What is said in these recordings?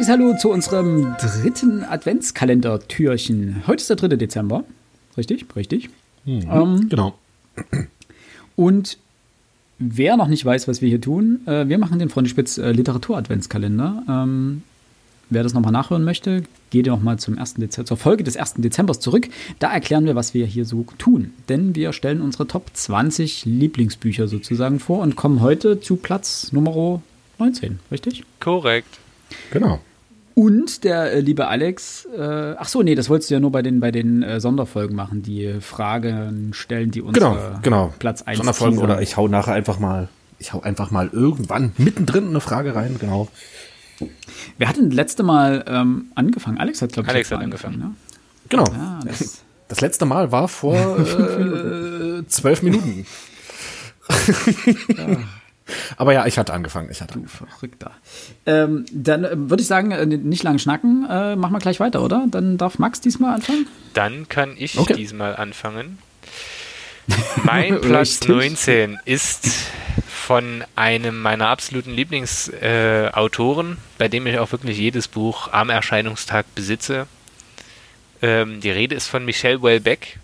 herzliches Hallo zu unserem dritten Adventskalender-Türchen. Heute ist der 3. Dezember. Richtig? Richtig. Mhm, ähm, genau. Und wer noch nicht weiß, was wir hier tun, äh, wir machen den Freunde Spitz äh, Literatur-Adventskalender. Ähm, wer das nochmal nachhören möchte, geht nochmal zum 1. Dezember, zur Folge des 1. Dezembers zurück. Da erklären wir, was wir hier so tun. Denn wir stellen unsere Top 20 Lieblingsbücher sozusagen vor und kommen heute zu Platz Nummer 19, richtig? Korrekt. Genau. Und der äh, liebe Alex, äh, ach so, nee, das wolltest du ja nur bei den, bei den äh, Sonderfolgen machen, die Fragen stellen, die uns genau, genau. Platz 1 Sonderfolgen teasern. oder ich hau nachher einfach mal, ich hau einfach mal irgendwann mittendrin eine Frage rein, genau. Wer hat denn das letzte Mal ähm, angefangen? Alex hat, glaube ich, Alex hat angefangen. angefangen ne? Genau. Ja, das, das, letzte Mal war vor äh, zwölf Minuten. ja. Aber ja, ich hatte angefangen. Ich hatte du Verrückter. Ähm, dann äh, würde ich sagen, äh, nicht lang schnacken, äh, machen wir gleich weiter, oder? Dann darf Max diesmal anfangen. Dann kann ich okay. diesmal anfangen. Mein Platz 19 ist von einem meiner absoluten Lieblingsautoren, äh, bei dem ich auch wirklich jedes Buch am Erscheinungstag besitze. Ähm, die Rede ist von Michel Welbeck.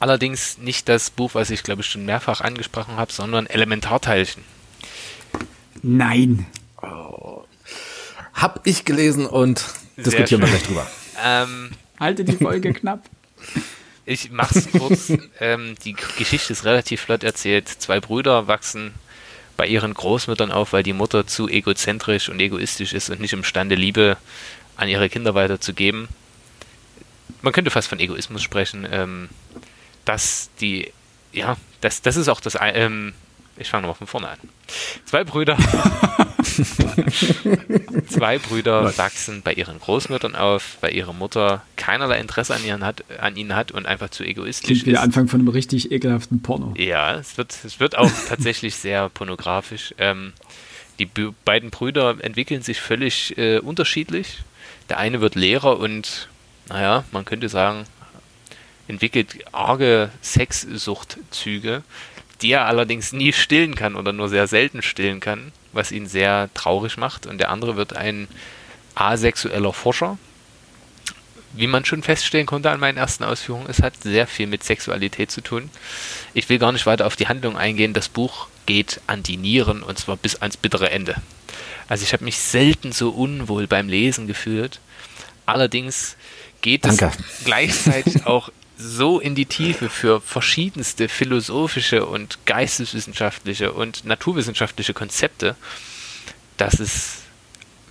Allerdings nicht das Buch, was ich glaube ich schon mehrfach angesprochen habe, sondern Elementarteilchen. Nein. Oh. Hab ich gelesen und diskutieren wir gleich drüber. Ähm, Halte die Folge knapp. Ich mach's kurz. ähm, die Geschichte ist relativ flott erzählt. Zwei Brüder wachsen bei ihren Großmüttern auf, weil die Mutter zu egozentrisch und egoistisch ist und nicht imstande, Liebe an ihre Kinder weiterzugeben. Man könnte fast von Egoismus sprechen. Ähm, dass die, ja, das, das ist auch das, ähm, ich fange nochmal von vorne an. Zwei Brüder, zwei Brüder wachsen bei ihren Großmüttern auf, weil ihre Mutter keinerlei Interesse an, ihren hat, an ihnen hat und einfach zu egoistisch Klingt ist. der Anfang von einem richtig ekelhaften Porno. Ja, es wird, es wird auch tatsächlich sehr pornografisch. Ähm, die beiden Brüder entwickeln sich völlig äh, unterschiedlich. Der eine wird Lehrer und, naja, man könnte sagen, entwickelt arge Sexsuchtzüge, die er allerdings nie stillen kann oder nur sehr selten stillen kann, was ihn sehr traurig macht. Und der andere wird ein asexueller Forscher. Wie man schon feststellen konnte an meinen ersten Ausführungen, es hat sehr viel mit Sexualität zu tun. Ich will gar nicht weiter auf die Handlung eingehen. Das Buch geht an die Nieren und zwar bis ans bittere Ende. Also ich habe mich selten so unwohl beim Lesen gefühlt. Allerdings geht Danke. es gleichzeitig auch so in die Tiefe für verschiedenste philosophische und geisteswissenschaftliche und naturwissenschaftliche Konzepte, dass es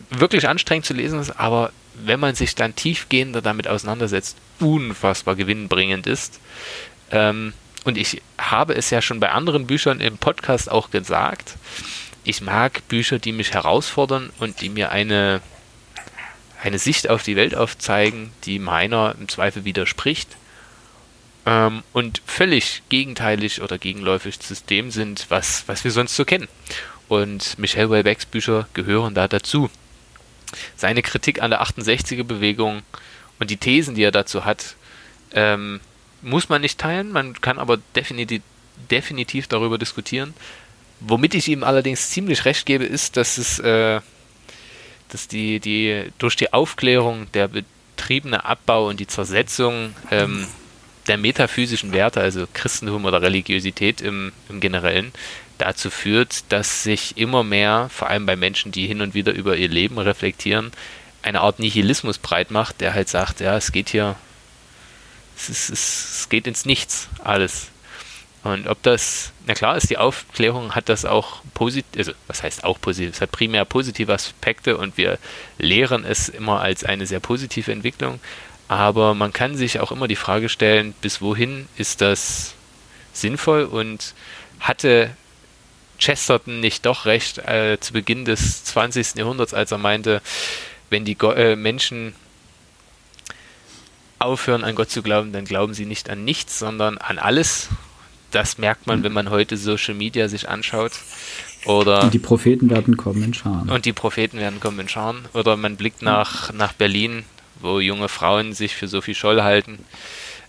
wirklich anstrengend zu lesen ist, aber wenn man sich dann tiefgehender damit auseinandersetzt, unfassbar gewinnbringend ist. Ähm, und ich habe es ja schon bei anderen Büchern im Podcast auch gesagt. Ich mag Bücher, die mich herausfordern und die mir eine, eine Sicht auf die Welt aufzeigen, die meiner im Zweifel widerspricht ähm, und völlig gegenteilig oder gegenläufig zu dem sind, was, was wir sonst so kennen. Und Michel Welbecks Bücher gehören da dazu. Seine Kritik an der 68er-Bewegung und die Thesen, die er dazu hat, ähm, muss man nicht teilen, man kann aber definitiv, definitiv darüber diskutieren. Womit ich ihm allerdings ziemlich recht gebe, ist, dass es äh, dass die, die durch die Aufklärung der betriebene Abbau und die Zersetzung ähm, der metaphysischen Werte, also Christentum oder Religiosität im, im Generellen, dazu führt, dass sich immer mehr, vor allem bei Menschen, die hin und wieder über ihr Leben reflektieren, eine Art Nihilismus breit macht, der halt sagt, ja, es geht hier, es, ist, es, geht ins Nichts, alles. Und ob das, na klar ist die Aufklärung, hat das auch positiv, also was heißt auch positiv, es hat primär positive Aspekte und wir lehren es immer als eine sehr positive Entwicklung, aber man kann sich auch immer die Frage stellen, bis wohin ist das sinnvoll und hatte Chesterton nicht doch recht äh, zu Beginn des 20. Jahrhunderts, als er meinte, wenn die Go äh, Menschen aufhören an Gott zu glauben, dann glauben sie nicht an nichts, sondern an alles. Das merkt man, wenn man heute Social Media sich anschaut. Oder und die Propheten werden kommen in Scharen. Und die Propheten werden kommen in Scharen. Oder man blickt nach, nach Berlin, wo junge Frauen sich für Sophie Scholl halten.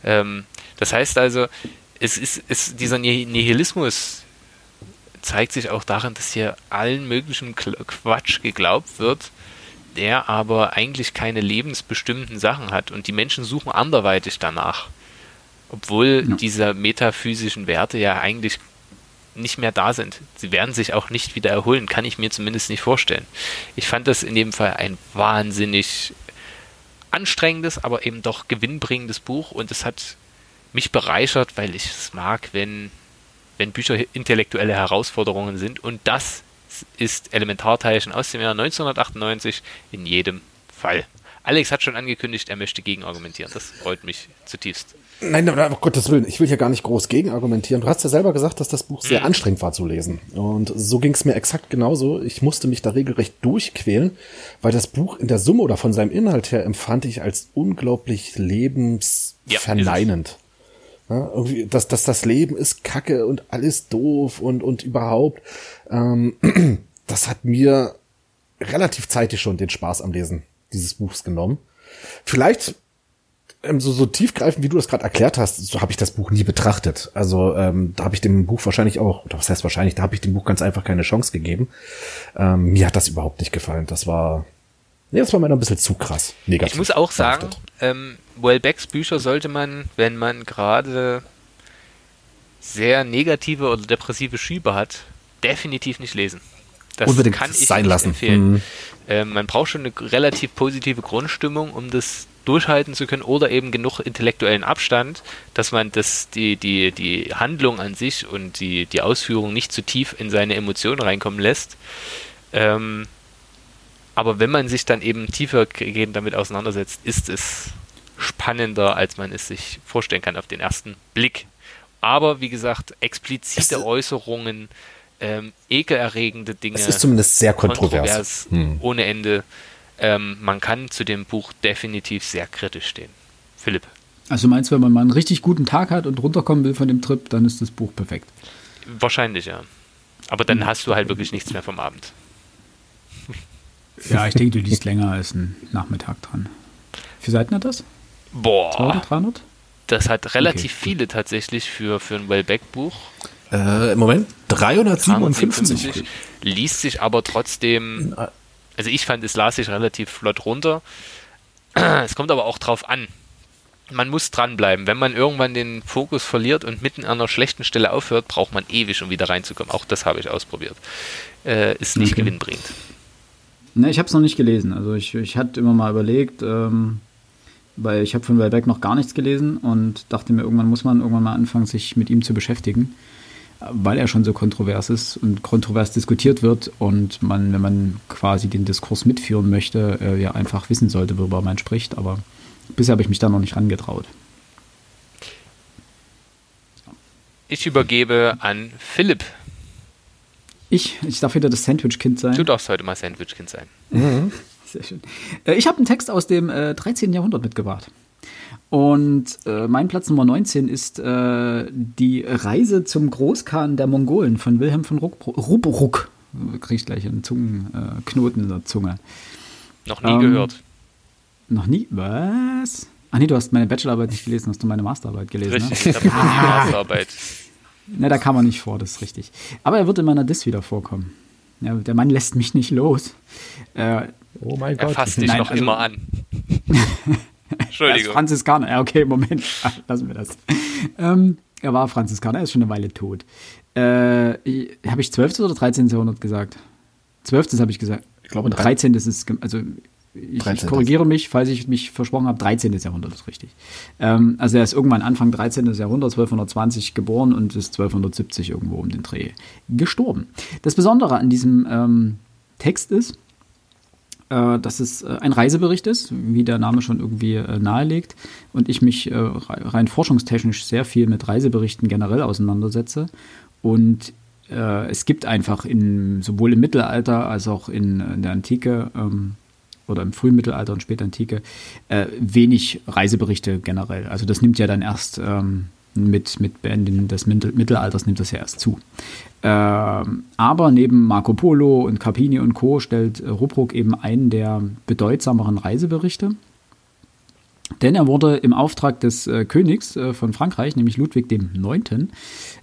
Ähm, das heißt also, es ist, es, dieser Nihilismus zeigt sich auch darin, dass hier allen möglichen Quatsch geglaubt wird, der aber eigentlich keine lebensbestimmten Sachen hat und die Menschen suchen anderweitig danach. Obwohl ja. diese metaphysischen Werte ja eigentlich nicht mehr da sind. Sie werden sich auch nicht wieder erholen, kann ich mir zumindest nicht vorstellen. Ich fand das in dem Fall ein wahnsinnig anstrengendes, aber eben doch gewinnbringendes Buch und es hat mich bereichert, weil ich es mag, wenn, wenn Bücher intellektuelle Herausforderungen sind und das ist Elementarteilchen aus dem Jahr 1998 in jedem Fall. Alex hat schon angekündigt, er möchte gegenargumentieren. Das freut mich zutiefst. Nein, nein, um Gottes Willen, ich will hier gar nicht groß gegenargumentieren. Du hast ja selber gesagt, dass das Buch sehr mhm. anstrengend war zu lesen. Und so ging es mir exakt genauso. Ich musste mich da regelrecht durchquälen, weil das Buch in der Summe oder von seinem Inhalt her empfand ich als unglaublich lebensverneinend. Ja, ja, irgendwie, dass, dass das Leben ist kacke und alles doof und, und überhaupt. Ähm, das hat mir relativ zeitig schon den Spaß am Lesen dieses Buchs genommen. Vielleicht ähm, so, so tiefgreifend, wie du das gerade erklärt hast, so habe ich das Buch nie betrachtet. Also ähm, da habe ich dem Buch wahrscheinlich auch, oder was heißt wahrscheinlich, da habe ich dem Buch ganz einfach keine Chance gegeben. Ähm, mir hat das überhaupt nicht gefallen. Das war, nee, das war mir noch ein bisschen zu krass. Negativ. Ich muss auch sagen, ähm, Wellbecks Bücher sollte man, wenn man gerade sehr negative oder depressive Schübe hat, definitiv nicht lesen. Das Unbedingt kann ich sein lassen. empfehlen. Mhm. Ähm, man braucht schon eine relativ positive Grundstimmung, um das durchhalten zu können oder eben genug intellektuellen Abstand, dass man das, die, die, die Handlung an sich und die, die Ausführung nicht zu tief in seine Emotionen reinkommen lässt. Ähm, aber wenn man sich dann eben tiefer damit auseinandersetzt, ist es spannender, als man es sich vorstellen kann auf den ersten Blick. Aber wie gesagt, explizite Äußerungen, ähm, ekelerregende Dinge. Es ist zumindest sehr kontrovers. kontrovers hm. Ohne Ende. Ähm, man kann zu dem Buch definitiv sehr kritisch stehen. Philipp. Also meinst du, wenn man mal einen richtig guten Tag hat und runterkommen will von dem Trip, dann ist das Buch perfekt? Wahrscheinlich, ja. Aber dann hm. hast du halt wirklich nichts mehr vom Abend. Ja, ich denke, du liest länger als einen Nachmittag dran. Wie viele Seiten hat das? Boah. 200, 300? Das hat relativ okay. viele tatsächlich für, für ein Wellbeck-Buch. Äh, Moment, 357. 357. Liest sich aber trotzdem also ich fand, es las sich relativ flott runter. Es kommt aber auch drauf an. Man muss dranbleiben. Wenn man irgendwann den Fokus verliert und mitten an einer schlechten Stelle aufhört, braucht man ewig, um wieder reinzukommen. Auch das habe ich ausprobiert. Äh, ist nicht okay. gewinnbringend. Ne, ich habe es noch nicht gelesen. Also ich, ich hatte immer mal überlegt, ähm, weil ich habe von Wellbeck noch gar nichts gelesen und dachte mir, irgendwann muss man irgendwann mal anfangen, sich mit ihm zu beschäftigen weil er schon so kontrovers ist und kontrovers diskutiert wird und man, wenn man quasi den Diskurs mitführen möchte, äh, ja einfach wissen sollte, worüber man spricht. Aber bisher habe ich mich da noch nicht rangetraut. Ich übergebe an Philipp. Ich, ich darf wieder das Sandwich-Kind sein. Du darfst heute mal Sandwich-Kind sein. Mhm. Sehr schön. Äh, ich habe einen Text aus dem äh, 13. Jahrhundert mitgebracht. Und äh, mein Platz Nummer 19 ist äh, die Reise zum Großkhan der Mongolen von Wilhelm von Rubruck. Kriege ich gleich einen Zungenknoten in der Zunge. Noch nie ähm, gehört. Noch nie? Was? Ach nee, du hast meine Bachelorarbeit nicht gelesen, hast du meine Masterarbeit gelesen. Ne? Richtig, ne? ah. Masterarbeit. Ne, da kam er nicht vor, das ist richtig. Aber er wird in meiner Diss wieder vorkommen. Ja, der Mann lässt mich nicht los. Äh, oh mein Gott. Er fasst dich Nein, noch also, immer an. Entschuldigung. Er ist Franziskaner. Ja, okay, Moment. Lassen wir das. Ähm, er war Franziskaner, er ist schon eine Weile tot. Äh, habe ich 12. oder 13. Jahrhundert gesagt? 12. habe ich gesagt. Ich glaube, 13. ist, also ich, ich, korrigiere mich, falls ich mich versprochen habe, 13. Jahrhundert ist richtig. Ähm, also er ist irgendwann Anfang 13. Jahrhundert, 1220 geboren und ist 1270 irgendwo um den Dreh gestorben. Das Besondere an diesem ähm, Text ist, dass es äh, ein Reisebericht ist, wie der Name schon irgendwie äh, nahelegt, und ich mich äh, rein forschungstechnisch sehr viel mit Reiseberichten generell auseinandersetze. Und äh, es gibt einfach in, sowohl im Mittelalter als auch in, in der Antike ähm, oder im frühen Mittelalter und spätantike äh, wenig Reiseberichte generell. Also das nimmt ja dann erst ähm, mit, mit Beenden des Mittelalters nimmt das ja erst zu. Ähm, aber neben Marco Polo und Carpini und Co. stellt Rubruck eben einen der bedeutsameren Reiseberichte. Denn er wurde im Auftrag des äh, Königs äh, von Frankreich, nämlich Ludwig IX.,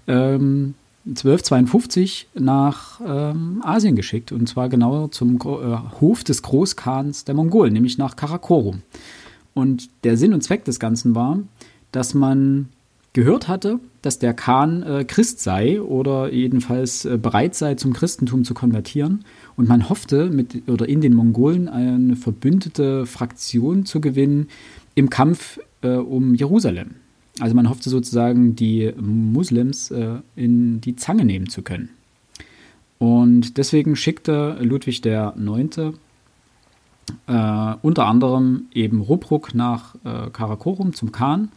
ähm, 1252 nach ähm, Asien geschickt und zwar genau zum äh, Hof des Großkhans der Mongolen, nämlich nach Karakorum. Und der Sinn und Zweck des Ganzen war, dass man gehört hatte, dass der Khan äh, Christ sei oder jedenfalls äh, bereit sei, zum Christentum zu konvertieren. Und man hoffte, mit oder in den Mongolen eine verbündete Fraktion zu gewinnen im Kampf äh, um Jerusalem. Also man hoffte sozusagen, die Muslims äh, in die Zange nehmen zu können. Und deswegen schickte Ludwig IX. Äh, unter anderem eben Rubruk nach äh, Karakorum zum Khan.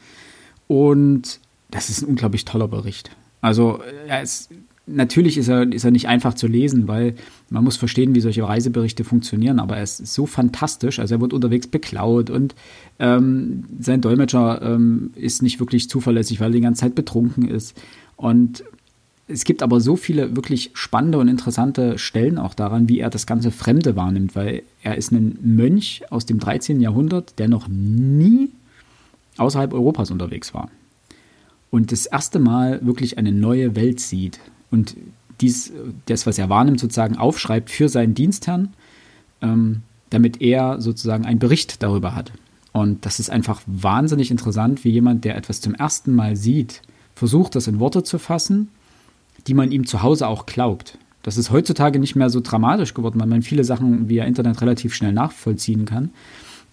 Und das ist ein unglaublich toller Bericht. Also ist, natürlich ist er, ist er nicht einfach zu lesen, weil man muss verstehen, wie solche Reiseberichte funktionieren, aber er ist so fantastisch. Also er wird unterwegs beklaut und ähm, sein Dolmetscher ähm, ist nicht wirklich zuverlässig, weil er die ganze Zeit betrunken ist. Und es gibt aber so viele wirklich spannende und interessante Stellen auch daran, wie er das ganze Fremde wahrnimmt, weil er ist ein Mönch aus dem 13. Jahrhundert, der noch nie außerhalb Europas unterwegs war und das erste Mal wirklich eine neue Welt sieht und dies, das, was er wahrnimmt, sozusagen aufschreibt für seinen Dienstherrn, ähm, damit er sozusagen einen Bericht darüber hat. Und das ist einfach wahnsinnig interessant, wie jemand, der etwas zum ersten Mal sieht, versucht, das in Worte zu fassen, die man ihm zu Hause auch glaubt. Das ist heutzutage nicht mehr so dramatisch geworden, weil man viele Sachen via Internet relativ schnell nachvollziehen kann.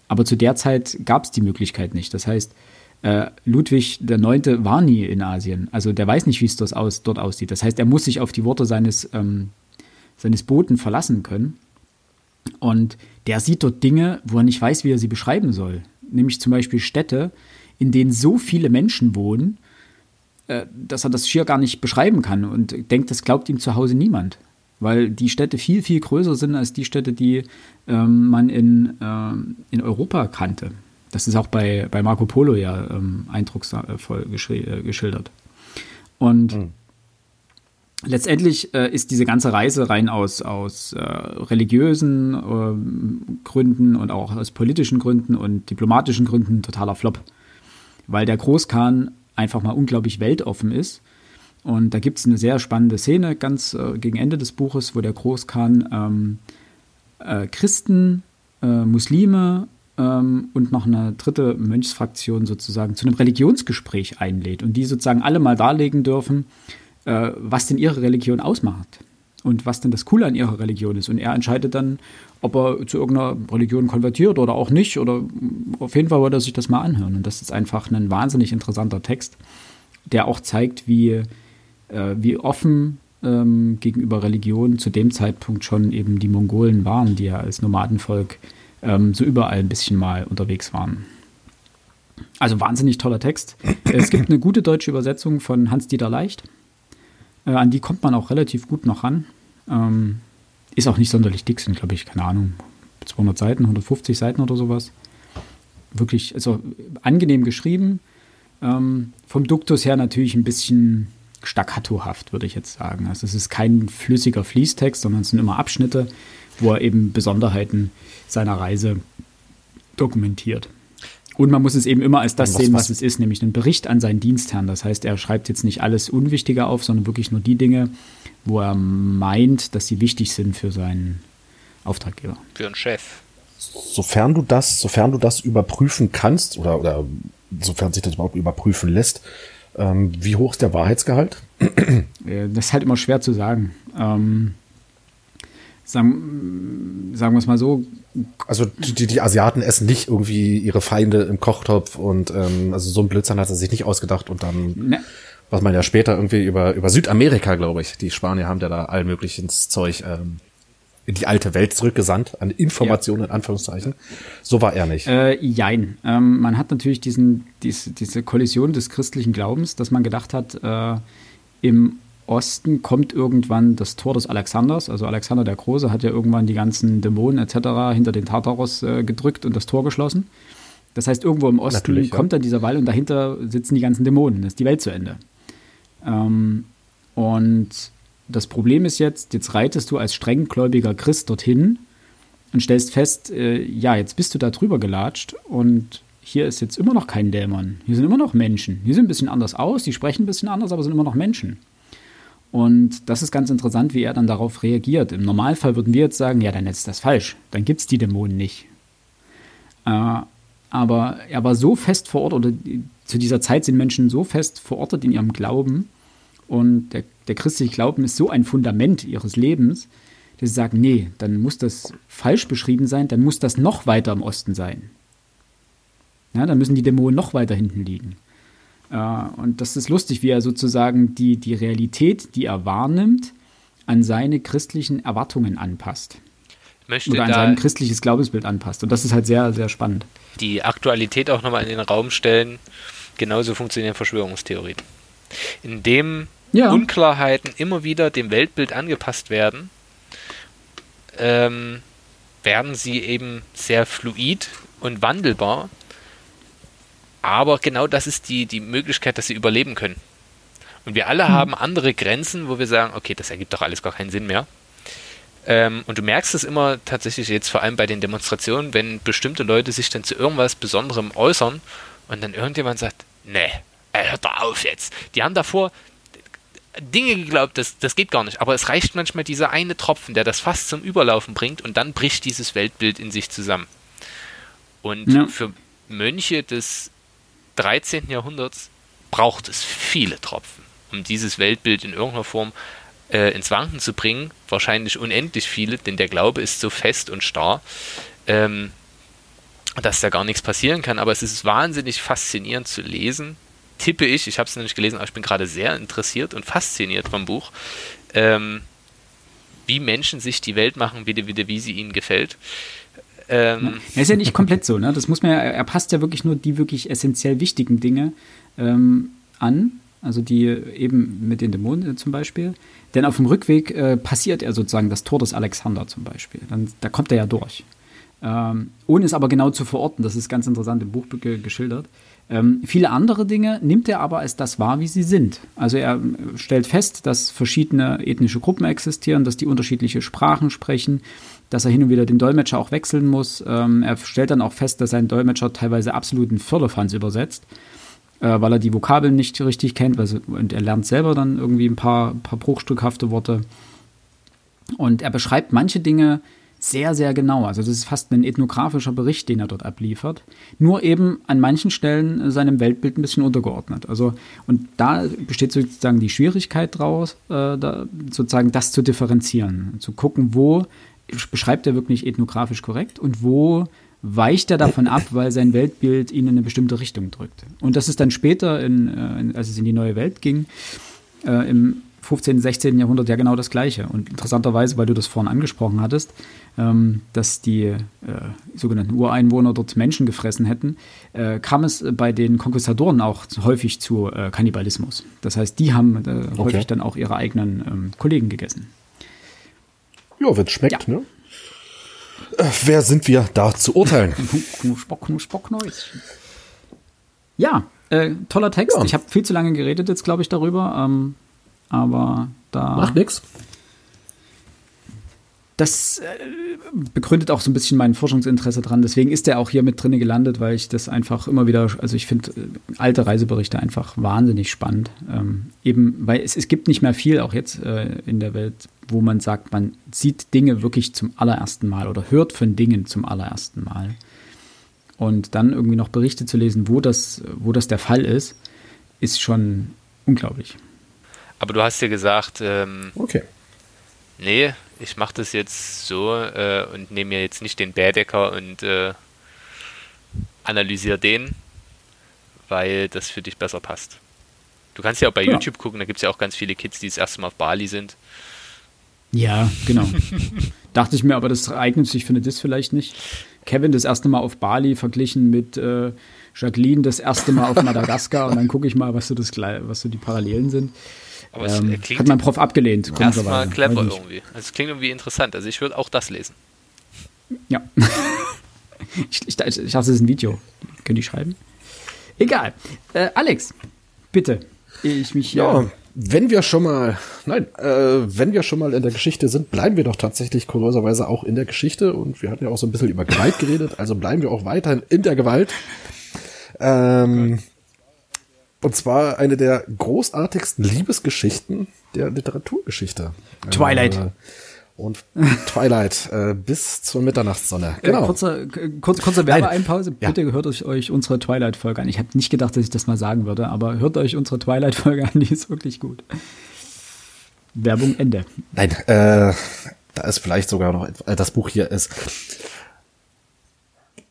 Aber zu der Zeit gab es die Möglichkeit nicht. Das heißt, äh, Ludwig IX. war nie in Asien. Also der weiß nicht, wie es dort, aus, dort aussieht. Das heißt, er muss sich auf die Worte seines, ähm, seines Boten verlassen können. Und der sieht dort Dinge, wo er nicht weiß, wie er sie beschreiben soll. Nämlich zum Beispiel Städte, in denen so viele Menschen wohnen, äh, dass er das schier gar nicht beschreiben kann und denkt, das glaubt ihm zu Hause niemand. Weil die Städte viel, viel größer sind als die Städte, die ähm, man in, ähm, in Europa kannte. Das ist auch bei, bei Marco Polo ja ähm, eindrucksvoll äh, geschildert. Und mhm. letztendlich äh, ist diese ganze Reise rein aus, aus äh, religiösen äh, Gründen und auch aus politischen Gründen und diplomatischen Gründen totaler Flop. Weil der Großkhan einfach mal unglaublich weltoffen ist. Und da gibt es eine sehr spannende Szene ganz äh, gegen Ende des Buches, wo der Großkhan ähm, äh, Christen, Muslime ähm, und noch eine dritte Mönchsfraktion sozusagen zu einem Religionsgespräch einlädt und die sozusagen alle mal darlegen dürfen, äh, was denn ihre Religion ausmacht und was denn das Coole an ihrer Religion ist. Und er entscheidet dann, ob er zu irgendeiner Religion konvertiert oder auch nicht. Oder auf jeden Fall wollte er sich das mal anhören. Und das ist einfach ein wahnsinnig interessanter Text, der auch zeigt, wie, äh, wie offen ähm, gegenüber Religion zu dem Zeitpunkt schon eben die Mongolen waren, die ja als Nomadenvolk ähm, so überall ein bisschen mal unterwegs waren. Also wahnsinnig toller Text. es gibt eine gute deutsche Übersetzung von Hans-Dieter Leicht. Äh, an die kommt man auch relativ gut noch ran. Ähm, ist auch nicht sonderlich dick, sind, glaube ich, keine Ahnung, 200 Seiten, 150 Seiten oder sowas. Wirklich, also angenehm geschrieben. Ähm, vom Duktus her natürlich ein bisschen staccatohaft, würde ich jetzt sagen. Also es ist kein flüssiger Fließtext, sondern es sind immer Abschnitte, wo er eben Besonderheiten seiner Reise dokumentiert. Und man muss es eben immer als das was, sehen, was, was es ist, nämlich einen Bericht an seinen Dienstherrn. Das heißt, er schreibt jetzt nicht alles Unwichtige auf, sondern wirklich nur die Dinge, wo er meint, dass sie wichtig sind für seinen Auftraggeber. Für einen Chef. Sofern du das, sofern du das überprüfen kannst oder, oder sofern sich das überhaupt überprüfen lässt, ähm, wie hoch ist der Wahrheitsgehalt? Äh, das ist halt immer schwer zu sagen. Ähm, sagen, sagen wir es mal so. Also die, die Asiaten essen nicht irgendwie ihre Feinde im Kochtopf und ähm, also so ein Blödsinn hat er sich nicht ausgedacht und dann, ne. was man ja später irgendwie über, über Südamerika, glaube ich, die Spanier haben ja da all möglichen Zeug ähm, in die alte Welt zurückgesandt, an Informationen ja. in Anführungszeichen. So war er nicht. Äh, jein. Ähm, man hat natürlich diesen, diese, diese Kollision des christlichen Glaubens, dass man gedacht hat, äh, im Osten kommt irgendwann das Tor des Alexanders. Also Alexander der Große hat ja irgendwann die ganzen Dämonen etc. hinter den Tartaros äh, gedrückt und das Tor geschlossen. Das heißt, irgendwo im Osten Natürlich, kommt dann dieser Wall und dahinter sitzen die ganzen Dämonen. Dann ist die Welt zu Ende. Ähm, und das Problem ist jetzt, jetzt reitest du als strenggläubiger Christ dorthin und stellst fest, äh, ja, jetzt bist du da drüber gelatscht und hier ist jetzt immer noch kein Dämon. Hier sind immer noch Menschen. Die sehen ein bisschen anders aus, die sprechen ein bisschen anders, aber sind immer noch Menschen. Und das ist ganz interessant, wie er dann darauf reagiert. Im Normalfall würden wir jetzt sagen, ja, dann ist das falsch, dann gibt es die Dämonen nicht. Äh, aber er war so fest vor Ort, oder zu dieser Zeit sind Menschen so fest verortet in ihrem Glauben, und der, der christliche Glauben ist so ein Fundament ihres Lebens, dass sie sagen, nee, dann muss das falsch beschrieben sein, dann muss das noch weiter im Osten sein. Ja, dann müssen die Dämonen noch weiter hinten liegen. Äh, und das ist lustig, wie er sozusagen die, die Realität, die er wahrnimmt, an seine christlichen Erwartungen anpasst. Möchte Oder an sein christliches Glaubensbild anpasst. Und das ist halt sehr, sehr spannend. Die Aktualität auch nochmal in den Raum stellen. Genauso funktionieren Verschwörungstheorien. Indem ja. Unklarheiten immer wieder dem Weltbild angepasst werden, ähm, werden sie eben sehr fluid und wandelbar aber genau das ist die, die Möglichkeit, dass sie überleben können. Und wir alle mhm. haben andere Grenzen, wo wir sagen, okay, das ergibt doch alles gar keinen Sinn mehr. Ähm, und du merkst es immer tatsächlich jetzt vor allem bei den Demonstrationen, wenn bestimmte Leute sich dann zu irgendwas Besonderem äußern und dann irgendjemand sagt, nee, hört doch auf jetzt. Die haben davor Dinge geglaubt, das, das geht gar nicht. Aber es reicht manchmal dieser eine Tropfen, der das fast zum Überlaufen bringt und dann bricht dieses Weltbild in sich zusammen. Und ja. für Mönche des 13. Jahrhunderts braucht es viele Tropfen, um dieses Weltbild in irgendeiner Form äh, ins Wanken zu bringen. Wahrscheinlich unendlich viele, denn der Glaube ist so fest und starr, ähm, dass da gar nichts passieren kann. Aber es ist wahnsinnig faszinierend zu lesen. Tippe ich, ich habe es noch nicht gelesen, aber ich bin gerade sehr interessiert und fasziniert vom Buch, ähm, wie Menschen sich die Welt machen, wie, wie, wie sie ihnen gefällt. Ähm, er ist ja nicht komplett so, ne? Das muss man ja, er passt ja wirklich nur die wirklich essentiell wichtigen Dinge ähm, an, also die eben mit den Dämonen zum Beispiel. Denn auf dem Rückweg äh, passiert er sozusagen das Tor des Alexander zum Beispiel. Dann, da kommt er ja durch. Ähm, ohne es aber genau zu verorten, das ist ganz interessant im Buch geschildert. Ähm, viele andere Dinge nimmt er aber als das wahr, wie sie sind. Also er äh, stellt fest, dass verschiedene ethnische Gruppen existieren, dass die unterschiedliche Sprachen sprechen, dass er hin und wieder den Dolmetscher auch wechseln muss. Ähm, er stellt dann auch fest, dass sein Dolmetscher teilweise absoluten Firlefanz übersetzt, äh, weil er die Vokabeln nicht richtig kennt also, und er lernt selber dann irgendwie ein paar, paar bruchstückhafte Worte. Und er beschreibt manche Dinge sehr, sehr genau. Also das ist fast ein ethnografischer Bericht, den er dort abliefert. Nur eben an manchen Stellen seinem Weltbild ein bisschen untergeordnet. Also, und da besteht sozusagen die Schwierigkeit draus, äh, da, sozusagen das zu differenzieren. Zu gucken, wo beschreibt er wirklich ethnografisch korrekt und wo weicht er davon ab, weil sein Weltbild ihn in eine bestimmte Richtung drückt. Und das ist dann später, in, äh, als es in die neue Welt ging, äh, im 15., 16. Jahrhundert ja genau das Gleiche. Und interessanterweise, weil du das vorhin angesprochen hattest, ähm, dass die äh, sogenannten Ureinwohner dort Menschen gefressen hätten, äh, kam es bei den Konquistadoren auch häufig zu äh, Kannibalismus. Das heißt, die haben äh, okay. häufig dann auch ihre eigenen ähm, Kollegen gegessen. Ja, wenn es schmeckt, ja. ne? Äh, wer sind wir da zu urteilen? Knuspok, Knuspok, Ja, äh, toller Text. Ja. Ich habe viel zu lange geredet jetzt, glaube ich, darüber. Ähm, aber da. Macht nix das äh, begründet auch so ein bisschen mein Forschungsinteresse dran. Deswegen ist der auch hier mit drin gelandet, weil ich das einfach immer wieder, also ich finde äh, alte Reiseberichte einfach wahnsinnig spannend. Ähm, eben, weil es, es gibt nicht mehr viel, auch jetzt äh, in der Welt, wo man sagt, man sieht Dinge wirklich zum allerersten Mal oder hört von Dingen zum allerersten Mal. Und dann irgendwie noch Berichte zu lesen, wo das, wo das der Fall ist, ist schon unglaublich. Aber du hast ja gesagt, ähm, okay. nee, ich mache das jetzt so äh, und nehme mir jetzt nicht den Bärdecker und äh, analysiere den, weil das für dich besser passt. Du kannst ja auch bei ja. YouTube gucken, da gibt es ja auch ganz viele Kids, die das erste Mal auf Bali sind. Ja, genau. Dachte ich mir, aber das eignet sich für eine Dis vielleicht nicht. Kevin das erste Mal auf Bali verglichen mit äh, Jacqueline das erste Mal auf Madagaskar und dann gucke ich mal, was so, das, was so die Parallelen sind. Aber es ähm, klingt hat mein Prof abgelehnt. Erstmal clever irgendwie. Es klingt irgendwie interessant. Also ich würde auch das lesen. Ja. ich, ich, ich dachte, das ist ein Video. Können die schreiben? Egal. Äh, Alex, bitte. Ich mich ja. Wenn wir schon mal, nein, äh, wenn wir schon mal in der Geschichte sind, bleiben wir doch tatsächlich kurioserweise auch in der Geschichte und wir hatten ja auch so ein bisschen über Gewalt geredet, also bleiben wir auch weiterhin in der Gewalt. Ähm, Und zwar eine der großartigsten Liebesgeschichten der Literaturgeschichte. Twilight. Äh, und Twilight äh, bis zur Mitternachtssonne. Genau. Äh, kurze, kurze, kurze Werbeeinpause. Ja. Bitte hört euch, euch unsere Twilight-Folge an. Ich habe nicht gedacht, dass ich das mal sagen würde, aber hört euch unsere Twilight-Folge an, die ist wirklich gut. Werbung Ende. Nein, äh, da ist vielleicht sogar noch äh, das Buch hier ist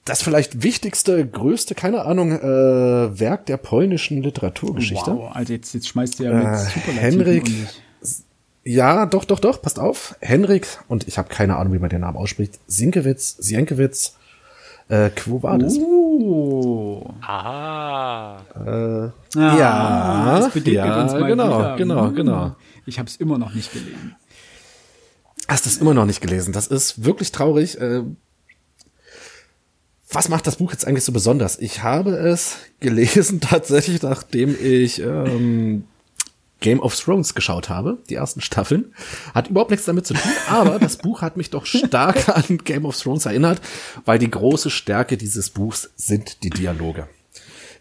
das vielleicht wichtigste, größte, keine Ahnung, äh, Werk der polnischen Literaturgeschichte. Wow, also jetzt, jetzt schmeißt ihr ja mit äh, Henrik. Ja, doch, doch, doch, passt auf. Henrik, und ich habe keine Ahnung, wie man den Namen ausspricht, Sienkiewicz, Sienkiewicz, äh, Quo Vadis. Uh. Ah. Äh, ah, ja, das begegnet ja, uns mal genau, wieder. genau, hm. genau. Ich habe es immer noch nicht gelesen. Hast es immer noch nicht gelesen? Das ist wirklich traurig. Äh, was macht das Buch jetzt eigentlich so besonders? Ich habe es gelesen tatsächlich, nachdem ich ähm, Game of Thrones geschaut habe, die ersten Staffeln. Hat überhaupt nichts damit zu tun, aber das Buch hat mich doch stark an Game of Thrones erinnert, weil die große Stärke dieses Buchs sind die Dialoge.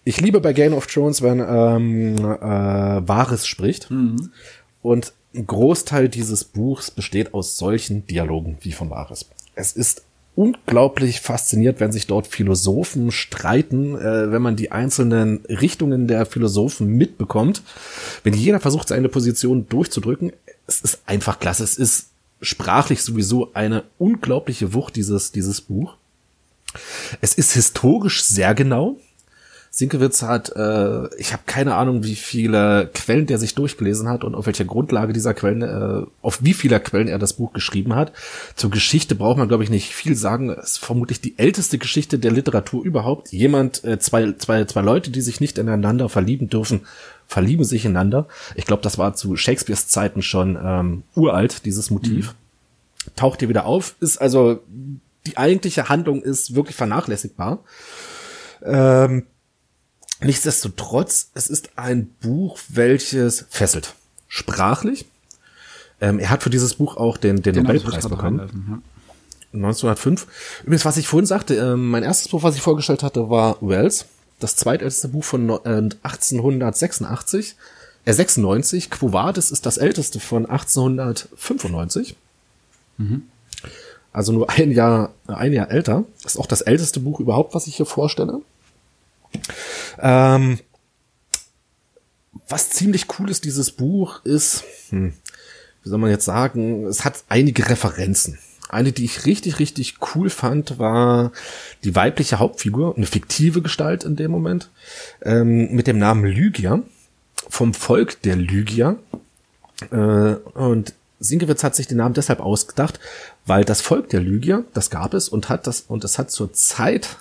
Ich liebe bei Game of Thrones, wenn ähm, äh, Wahres spricht. Mhm. Und ein Großteil dieses Buchs besteht aus solchen Dialogen wie von Wahres. Es ist unglaublich fasziniert, wenn sich dort Philosophen streiten, äh, wenn man die einzelnen Richtungen der Philosophen mitbekommt. Wenn jeder versucht, seine Position durchzudrücken, es ist einfach klasse. Es ist sprachlich sowieso eine unglaubliche Wucht, dieses, dieses Buch. Es ist historisch sehr genau. Sinkewitz hat, äh, ich habe keine Ahnung, wie viele Quellen der sich durchgelesen hat und auf welcher Grundlage dieser Quellen, äh, auf wie vieler Quellen er das Buch geschrieben hat. Zur Geschichte braucht man, glaube ich, nicht viel sagen. Es ist vermutlich die älteste Geschichte der Literatur überhaupt. Jemand, äh, zwei, zwei, zwei Leute, die sich nicht ineinander verlieben dürfen, verlieben sich ineinander. Ich glaube, das war zu Shakespeares Zeiten schon ähm, uralt, dieses Motiv. Mhm. Taucht hier wieder auf, ist also die eigentliche Handlung ist wirklich vernachlässigbar. Ähm, Nichtsdestotrotz, es ist ein Buch, welches fesselt. Sprachlich. Ähm, er hat für dieses Buch auch den, den, den Nobelpreis bekommen. ja. 1905. Übrigens, was ich vorhin sagte, äh, mein erstes Buch, was ich vorgestellt hatte, war Wells. Das zweitälteste Buch von äh, 1886. Äh, 96. Quo Vadis ist das älteste von 1895. Mhm. Also nur ein Jahr, ein Jahr älter. Ist auch das älteste Buch überhaupt, was ich hier vorstelle. Ähm, was ziemlich cool ist, dieses Buch, ist, hm, wie soll man jetzt sagen, es hat einige Referenzen. Eine, die ich richtig, richtig cool fand, war die weibliche Hauptfigur, eine fiktive Gestalt in dem Moment, ähm, mit dem Namen Lygia, vom Volk der Lygia. Äh, und Sinkewitz hat sich den Namen deshalb ausgedacht, weil das Volk der Lygia, das gab es und hat das, und es hat zur Zeit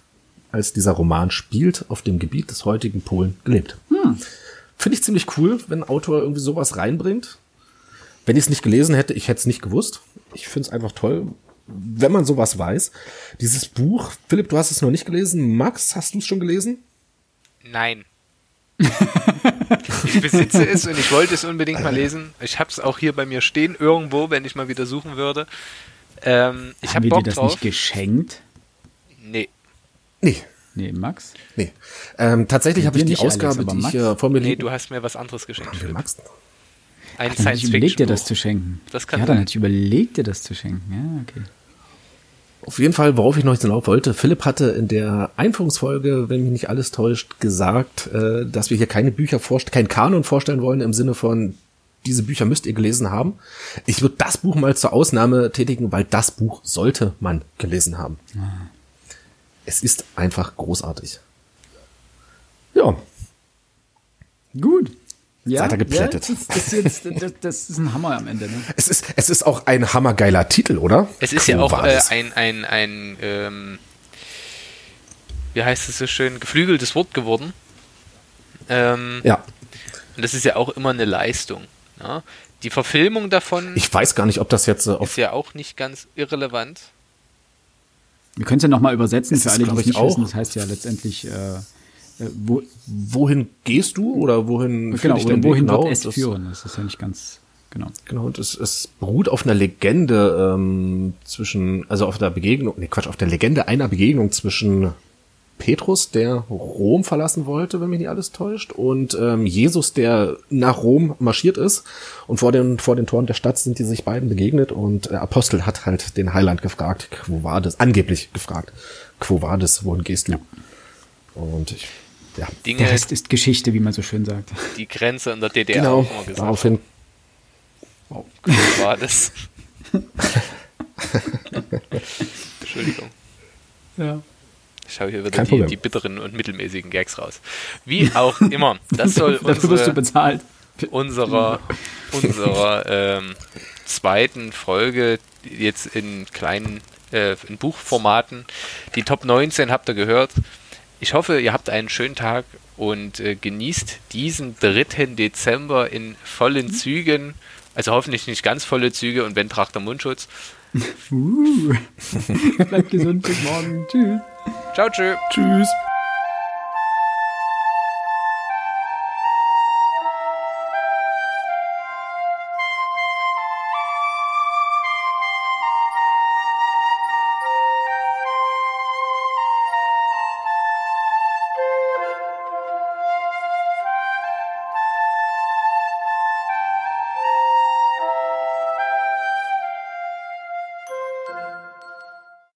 als dieser Roman spielt, auf dem Gebiet des heutigen Polen gelebt. Hm. Finde ich ziemlich cool, wenn ein Autor irgendwie sowas reinbringt. Wenn ich es nicht gelesen hätte, ich hätte es nicht gewusst. Ich finde es einfach toll, wenn man sowas weiß. Dieses Buch, Philipp, du hast es noch nicht gelesen. Max, hast du es schon gelesen? Nein. ich besitze es und ich wollte es unbedingt mal lesen. Ich habe es auch hier bei mir stehen, irgendwo, wenn ich mal wieder suchen würde. Ähm, ich Haben hab wir dir das drauf. nicht geschenkt? Nee. Nee. Max? Nee. Ähm, tatsächlich habe ich die Ausgabe, Alex, die ich äh, vor mir Nee, du hast mir was anderes geschenkt. Ach, Max? Ein Ach, Science überlegt dir das zu schenken. Das kann ja, dann hätte ich überlegt dir das zu schenken. Ja, okay. Auf jeden Fall, worauf ich noch hinauf wollte, Philipp hatte in der Einführungsfolge, wenn mich nicht alles täuscht, gesagt, äh, dass wir hier keine Bücher vorstellen, kein Kanon vorstellen wollen im Sinne von, diese Bücher müsst ihr gelesen haben. Ich würde das Buch mal zur Ausnahme tätigen, weil das Buch sollte man gelesen haben. Ah. Es ist einfach großartig. Ja. Gut. Ja, Seid ihr geplättet. Ja, das, ist das, das, ist ein Hammer am Ende. Ne? Es, ist, es ist auch ein hammergeiler Titel, oder? Es ist Quo ja auch äh, ein, ein, ein ähm, wie heißt es so schön, geflügeltes Wort geworden. Ähm, ja. Und das ist ja auch immer eine Leistung. Ja? Die Verfilmung davon. Ich weiß gar nicht, ob das jetzt. Äh, ist ja auch nicht ganz irrelevant. Wir können es ja nochmal übersetzen das für alle, die es nicht auch. wissen. Das heißt ja letztendlich, äh, äh, wo, wohin gehst du oder wohin genau, oder wohin genau, wird es das, führen? Das ist ja nicht ganz genau. Genau, und es, es beruht auf einer Legende ähm, zwischen, also auf der Begegnung, nee Quatsch, auf der Legende einer Begegnung zwischen Petrus, der Rom verlassen wollte, wenn mich nicht alles täuscht, und ähm, Jesus, der nach Rom marschiert ist. Und vor den, vor den Toren der Stadt sind die sich beiden begegnet und der Apostel hat halt den Heiland gefragt, wo war das? Angeblich gefragt, wo war das? Wohin gehst du? Ja. Und ich, ja. Dinge, der Rest ist Geschichte, wie man so schön sagt. Die Grenze in der DDR genau, auch immer gesagt. Daraufhin. Wow, wo war das? Entschuldigung. Ja. Ich schaue hier wieder die, die, bitteren und mittelmäßigen Gags raus. Wie auch immer. Das soll unsere, Dafür wirst du bezahlt. unserer, unserer ähm, zweiten Folge jetzt in kleinen äh, in Buchformaten. Die Top 19 habt ihr gehört. Ich hoffe, ihr habt einen schönen Tag und äh, genießt diesen 3. Dezember in vollen Zügen. Also hoffentlich nicht ganz volle Züge und wenn tragt der Mundschutz. Uh. Bleibt gesund, bis morgen. Tschüss. Ciao, tschüss. Tschüss.